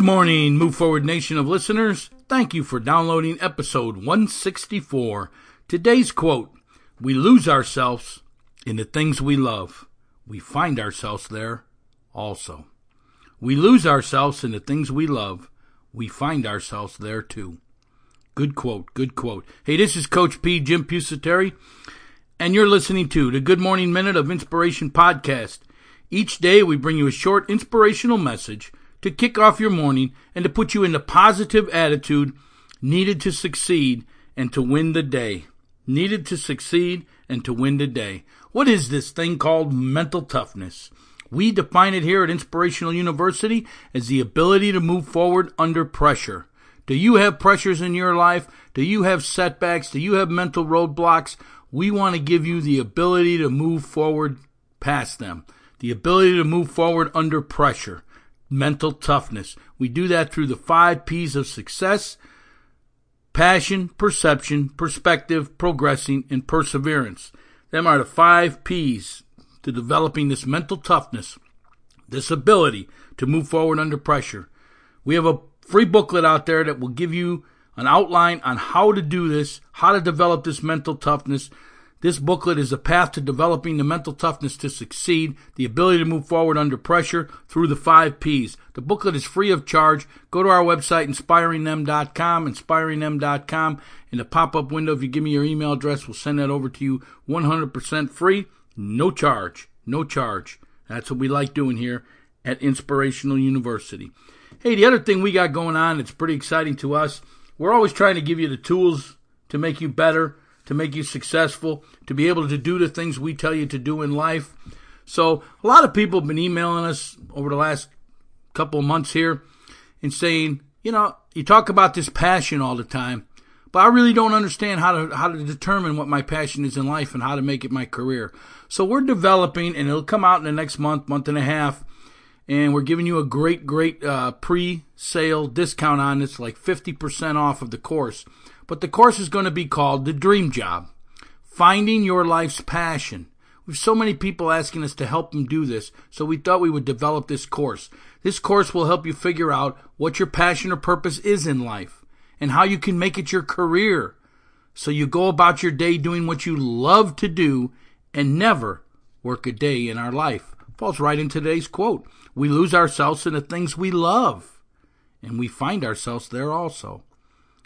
Good morning, Move Forward Nation of listeners. Thank you for downloading episode 164. Today's quote We lose ourselves in the things we love, we find ourselves there also. We lose ourselves in the things we love, we find ourselves there too. Good quote, good quote. Hey, this is Coach P, Jim Pusateri, and you're listening to the Good Morning Minute of Inspiration podcast. Each day we bring you a short inspirational message to kick off your morning and to put you in the positive attitude needed to succeed and to win the day. Needed to succeed and to win the day. What is this thing called mental toughness? We define it here at Inspirational University as the ability to move forward under pressure. Do you have pressures in your life? Do you have setbacks? Do you have mental roadblocks? We want to give you the ability to move forward past them. The ability to move forward under pressure mental toughness. We do that through the five P's of success passion, perception, perspective, progressing, and perseverance. Them are the five P's to developing this mental toughness, this ability to move forward under pressure. We have a free booklet out there that will give you an outline on how to do this, how to develop this mental toughness, this booklet is a path to developing the mental toughness to succeed, the ability to move forward under pressure through the five P's. The booklet is free of charge. Go to our website, inspiringthem.com, inspiringthem.com. In the pop-up window, if you give me your email address, we'll send that over to you 100% free, no charge, no charge. That's what we like doing here at Inspirational University. Hey, the other thing we got going on that's pretty exciting to us, we're always trying to give you the tools to make you better to make you successful, to be able to do the things we tell you to do in life. So, a lot of people have been emailing us over the last couple months here and saying, you know, you talk about this passion all the time, but I really don't understand how to how to determine what my passion is in life and how to make it my career. So we're developing, and it'll come out in the next month, month and a half, and we're giving you a great, great uh, pre-sale discount on this, like 50% off of the course. But the course is going to be called The Dream Job Finding Your Life's Passion. We have so many people asking us to help them do this, so we thought we would develop this course. This course will help you figure out what your passion or purpose is in life and how you can make it your career. So you go about your day doing what you love to do and never work a day in our life. Falls right in today's quote. We lose ourselves in the things we love, and we find ourselves there also.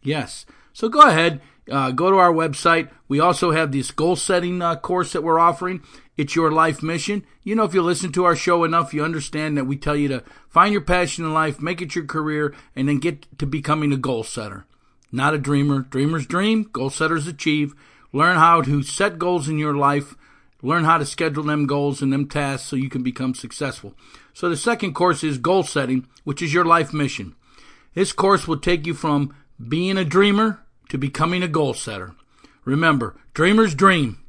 Yes. So go ahead, uh, go to our website. We also have this goal setting uh, course that we're offering. It's your life mission. You know, if you listen to our show enough, you understand that we tell you to find your passion in life, make it your career, and then get to becoming a goal setter. Not a dreamer. Dreamers dream, goal setters achieve. Learn how to set goals in your life. Learn how to schedule them goals and them tasks so you can become successful. So the second course is goal setting, which is your life mission. This course will take you from being a dreamer to becoming a goal setter. Remember, dreamers dream,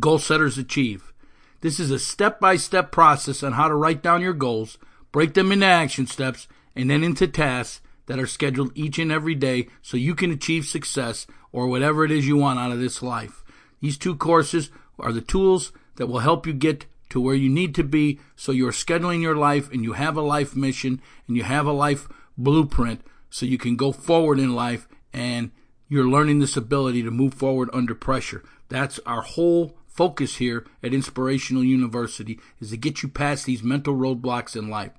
goal setters achieve. This is a step by step process on how to write down your goals, break them into action steps, and then into tasks that are scheduled each and every day so you can achieve success or whatever it is you want out of this life. These two courses are the tools that will help you get to where you need to be so you're scheduling your life and you have a life mission and you have a life blueprint so you can go forward in life and you're learning this ability to move forward under pressure. That's our whole focus here at Inspirational University is to get you past these mental roadblocks in life.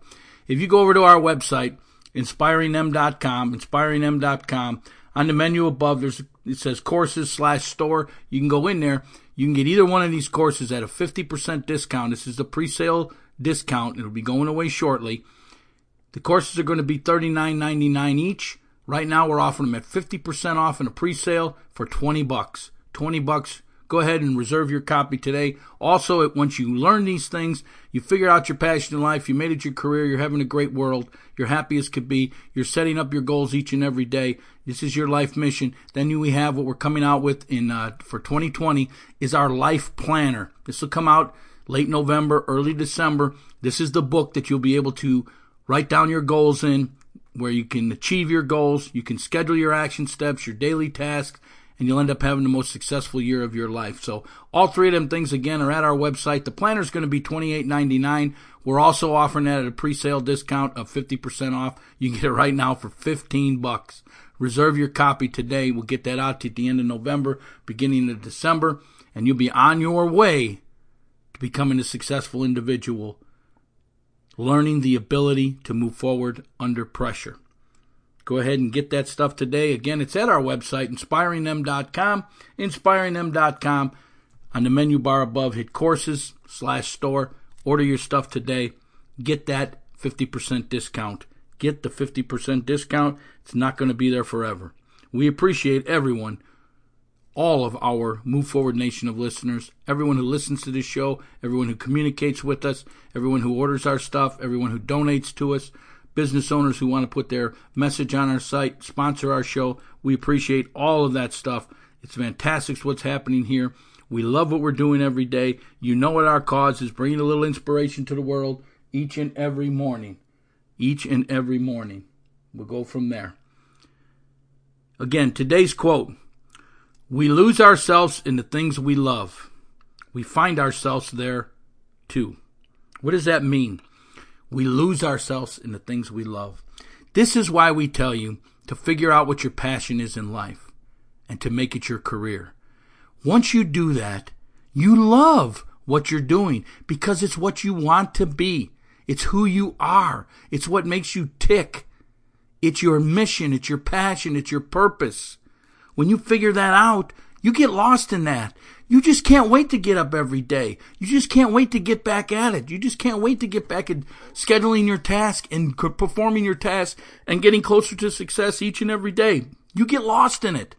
If you go over to our website, inspiringthem.com, inspiringthem.com, on the menu above, there's it says courses slash store. You can go in there. You can get either one of these courses at a 50% discount. This is the pre-sale discount. It'll be going away shortly. The courses are going to be $39.99 each. Right now we're offering them at 50% off in a pre-sale for 20 bucks. 20 bucks. Go ahead and reserve your copy today. Also, once you learn these things, you figure out your passion in life, you made it your career, you're having a great world, you're happy as could be, you're setting up your goals each and every day. This is your life mission. Then we have what we're coming out with in uh, for 2020 is our life planner. This will come out late November, early December. This is the book that you'll be able to Write down your goals in where you can achieve your goals, you can schedule your action steps, your daily tasks, and you'll end up having the most successful year of your life. So all three of them things again are at our website. The planner is going to be $28.99. We're also offering that at a pre-sale discount of 50% off. You can get it right now for 15 bucks. Reserve your copy today. We'll get that out at the end of November, beginning of December, and you'll be on your way to becoming a successful individual, learning the ability to move forward under pressure. Go ahead and get that stuff today. Again, it's at our website, inspiringthem.com, inspiringthem.com. On the menu bar above, hit courses slash store. Order your stuff today. Get that 50% discount. Get the 50% discount. It's not going to be there forever. We appreciate everyone, all of our Move Forward Nation of listeners, everyone who listens to this show, everyone who communicates with us, everyone who orders our stuff, everyone who donates to us, business owners who want to put their message on our site, sponsor our show. We appreciate all of that stuff. It's fantastic what's happening here. We love what we're doing every day. You know what our cause is bringing a little inspiration to the world each and every morning. Each and every morning. We'll go from there. Again, today's quote We lose ourselves in the things we love. We find ourselves there too. What does that mean? We lose ourselves in the things we love. This is why we tell you to figure out what your passion is in life and to make it your career. Once you do that, you love what you're doing because it's what you want to be. It's who you are. It's what makes you tick. It's your mission. It's your passion. It's your purpose. When you figure that out, you get lost in that. You just can't wait to get up every day. You just can't wait to get back at it. You just can't wait to get back at scheduling your task and performing your task and getting closer to success each and every day. You get lost in it.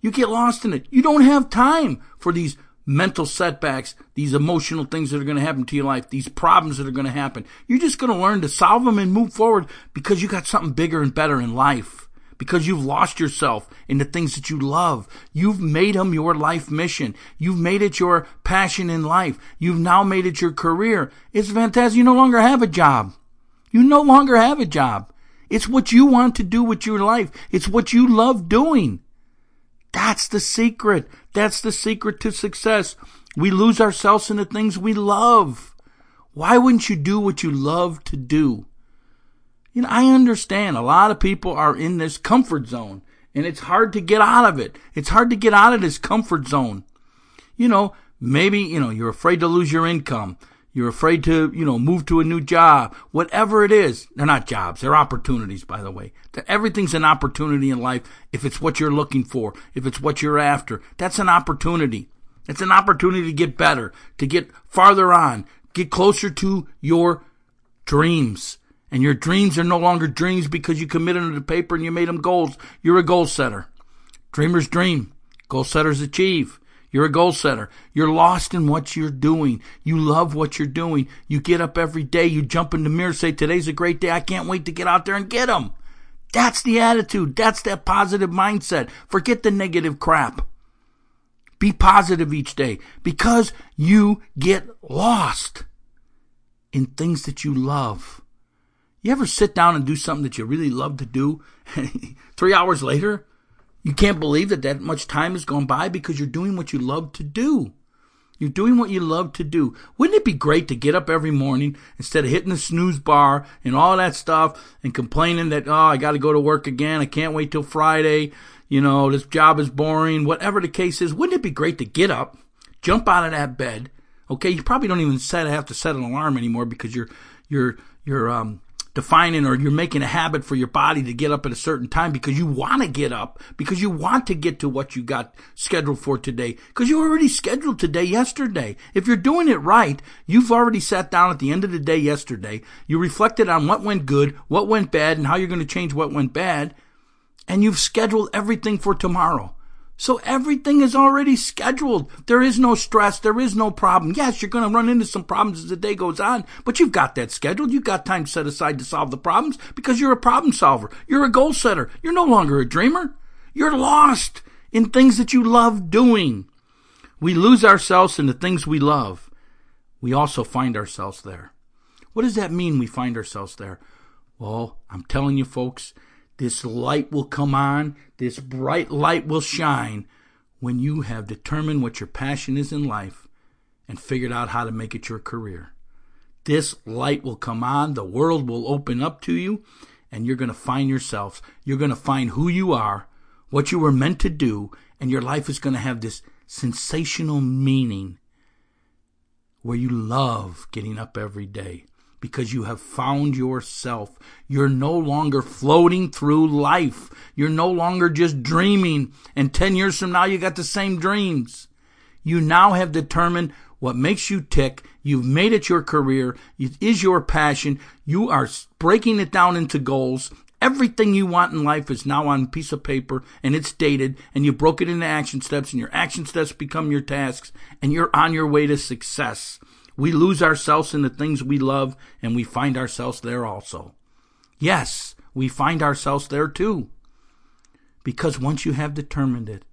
You get lost in it. You don't have time for these mental setbacks, these emotional things that are going to happen to your life, these problems that are going to happen. You're just going to learn to solve them and move forward because you got something bigger and better in life. Because you've lost yourself in the things that you love. You've made them your life mission. You've made it your passion in life. You've now made it your career. It's fantastic. You no longer have a job. You no longer have a job. It's what you want to do with your life. It's what you love doing. That's the secret. That's the secret to success. We lose ourselves in the things we love. Why wouldn't you do what you love to do? You know, I understand a lot of people are in this comfort zone and it's hard to get out of it. It's hard to get out of this comfort zone. You know, maybe, you know, you're afraid to lose your income. You're afraid to, you know, move to a new job. Whatever it is, they're not jobs. They're opportunities, by the way. Everything's an opportunity in life if it's what you're looking for, if it's what you're after. That's an opportunity. It's an opportunity to get better, to get farther on, get closer to your dreams. And your dreams are no longer dreams because you committed them to paper and you made them goals. You're a goal setter. Dreamers dream. Goal setters achieve. You're a goal setter. You're lost in what you're doing. You love what you're doing. You get up every day. You jump in the mirror, say, today's a great day. I can't wait to get out there and get them. That's the attitude. That's that positive mindset. Forget the negative crap. Be positive each day because you get lost in things that you love. You ever sit down and do something that you really love to do? Three hours later, you can't believe that that much time has gone by because you're doing what you love to do. You're doing what you love to do. Wouldn't it be great to get up every morning instead of hitting the snooze bar and all that stuff and complaining that, oh, I got to go to work again. I can't wait till Friday. You know, this job is boring. Whatever the case is, wouldn't it be great to get up, jump out of that bed? Okay. You probably don't even set, have to set an alarm anymore because you're, you're, you're, um, defining or you're making a habit for your body to get up at a certain time because you want to get up, because you want to get to what you got scheduled for today, because you already scheduled today yesterday. If you're doing it right, you've already sat down at the end of the day yesterday. You reflected on what went good, what went bad, and how you're going to change what went bad. And you've scheduled everything for tomorrow. So everything is already scheduled. There is no stress. There is no problem. Yes, you're going to run into some problems as the day goes on, but you've got that scheduled. You've got time set aside to solve the problems because you're a problem solver. You're a goal setter. You're no longer a dreamer. You're lost in things that you love doing. We lose ourselves in the things we love. We also find ourselves there. What does that mean we find ourselves there? Well, I'm telling you folks, this light will come on, this bright light will shine when you have determined what your passion is in life and figured out how to make it your career. this light will come on, the world will open up to you, and you're going to find yourselves. You're going to find who you are, what you were meant to do, and your life is going to have this sensational meaning where you love getting up every day because you have found yourself. You're no longer floating through life. You're no longer just dreaming, and 10 years from now, you got the same dreams. You now have determined what makes you tick. You've made it your career. It is your passion. You are breaking it down into goals. Everything you want in life is now on a piece of paper and it's dated and you broke it into action steps and your action steps become your tasks and you're on your way to success. We lose ourselves in the things we love and we find ourselves there also. Yes, we find ourselves there too. Because once you have determined it,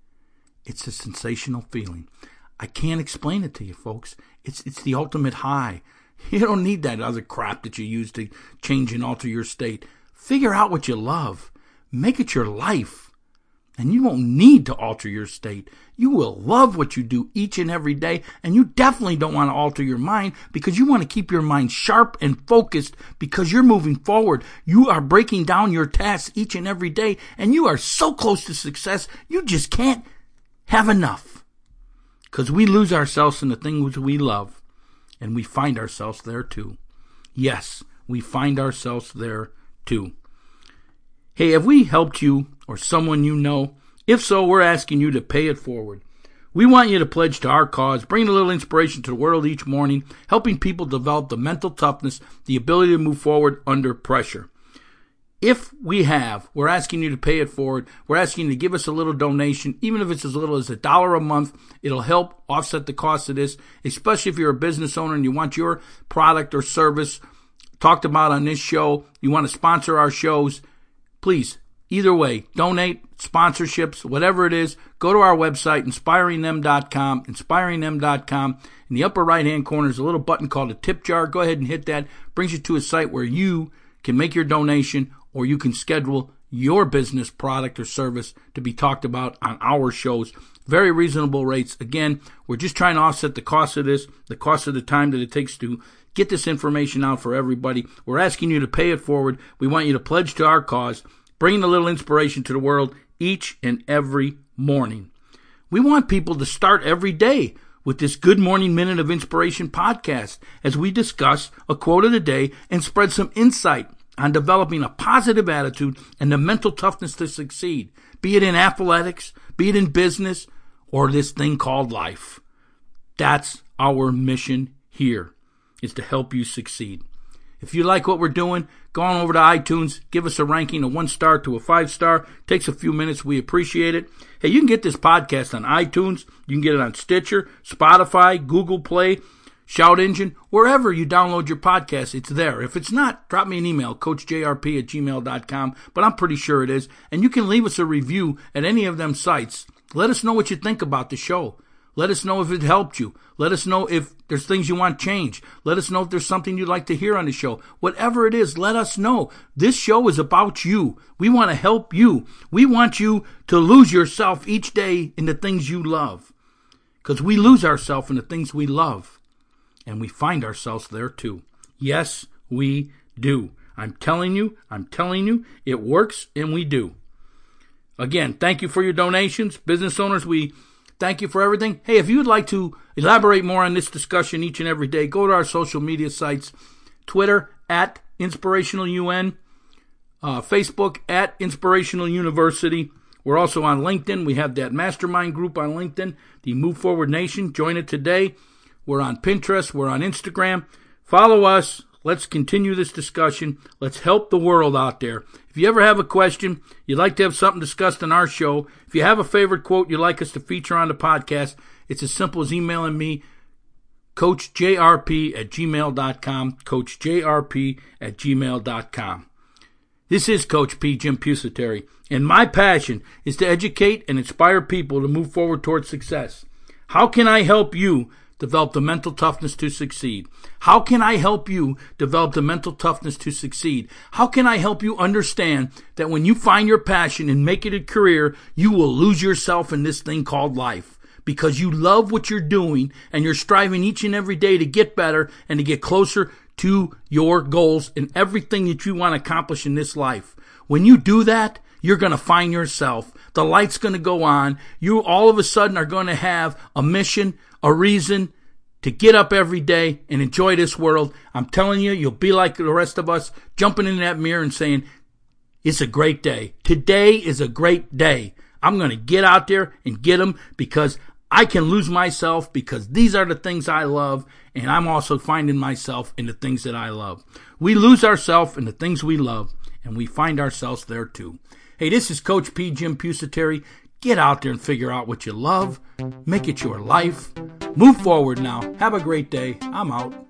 it's a sensational feeling. I can't explain it to you, folks. It's it's the ultimate high. You don't need that other crap that you use to change and alter your state. Figure out what you love. Make it your life. And you won't need to alter your state. You will love what you do each and every day. And you definitely don't want to alter your mind because you want to keep your mind sharp and focused because you're moving forward. You are breaking down your tasks each and every day and you are so close to success. You just can't have enough because we lose ourselves in the things we love and we find ourselves there too. Yes, we find ourselves there too. Hey, have we helped you or someone you know? If so, we're asking you to pay it forward. We want you to pledge to our cause, bringing a little inspiration to the world each morning, helping people develop the mental toughness, the ability to move forward under pressure. If we have, we're asking you to pay it forward. We're asking you to give us a little donation, even if it's as little as a dollar a month. It'll help offset the cost of this, especially if you're a business owner and you want your product or service talked about on this show, you want to sponsor our shows, please, either way, donate, sponsorships, whatever it is, go to our website, inspiringthem.com, inspiringthem.com. In the upper right hand corner is a little button called a tip jar. Go ahead and hit that. Brings you to a site where you can make your donation or you can schedule your business product or service to be talked about on our shows. Very reasonable rates. Again, we're just trying to offset the cost of this, the cost of the time that it takes to Get this information out for everybody. We're asking you to pay it forward. We want you to pledge to our cause, bringing a little inspiration to the world each and every morning. We want people to start every day with this Good Morning Minute of Inspiration podcast as we discuss a quote of the day and spread some insight on developing a positive attitude and the mental toughness to succeed, be it in athletics, be it in business, or this thing called life. That's our mission here is to help you succeed. If you like what we're doing, go on over to iTunes, give us a ranking, a one star to a five star. Takes a few minutes. We appreciate it. Hey, you can get this podcast on iTunes. You can get it on Stitcher, Spotify, Google Play, Shout Engine, wherever you download your podcast, it's there. If it's not, drop me an email, coachjrp at gmail.com, but I'm pretty sure it is. And you can leave us a review at any of them sites. Let us know what you think about the show. Let us know if it helped you. Let us know if there's things you want changed. Let us know if there's something you'd like to hear on the show. Whatever it is, let us know. This show is about you. We want to help you. We want you to lose yourself each day in the things you love. Because we lose ourselves in the things we love. And we find ourselves there too. Yes, we do. I'm telling you, I'm telling you, it works and we do. Again, thank you for your donations. Business owners, we Thank you for everything. Hey, if you'd like to elaborate more on this discussion each and every day, go to our social media sites Twitter at Inspirational UN, uh, Facebook at Inspirational University. We're also on LinkedIn. We have that mastermind group on LinkedIn, the Move Forward Nation. Join it today. We're on Pinterest. We're on Instagram. Follow us. Let's continue this discussion. Let's help the world out there. If you ever have a question, you'd like to have something discussed on our show, if you have a favorite quote you'd like us to feature on the podcast, it's as simple as emailing me, coachjrp at gmail.com, coachjrp at gmail.com. This is Coach P. Jim Pusateri, and my passion is to educate and inspire people to move forward towards success. How can I help you develop the mental toughness to succeed? How can I help you develop the mental toughness to succeed? How can I help you understand that when you find your passion and make it a career, you will lose yourself in this thing called life? Because you love what you're doing and you're striving each and every day to get better and to get closer to your goals and everything that you want to accomplish in this life. When you do that, you're going to find yourself. The light's going to go on. You all of a sudden are going to have a mission, a reason to get up every day and enjoy this world. I'm telling you, you'll be like the rest of us, jumping in that mirror and saying, it's a great day. Today is a great day. I'm going to get out there and get them because I can lose myself because these are the things I love and I'm also finding myself in the things that I love. We lose ourselves in the things we love and we find ourselves there too. Hey, this is Coach P. Jim Pusateri. Get out there and figure out what you love. Make it your life. Move forward now. Have a great day. I'm out.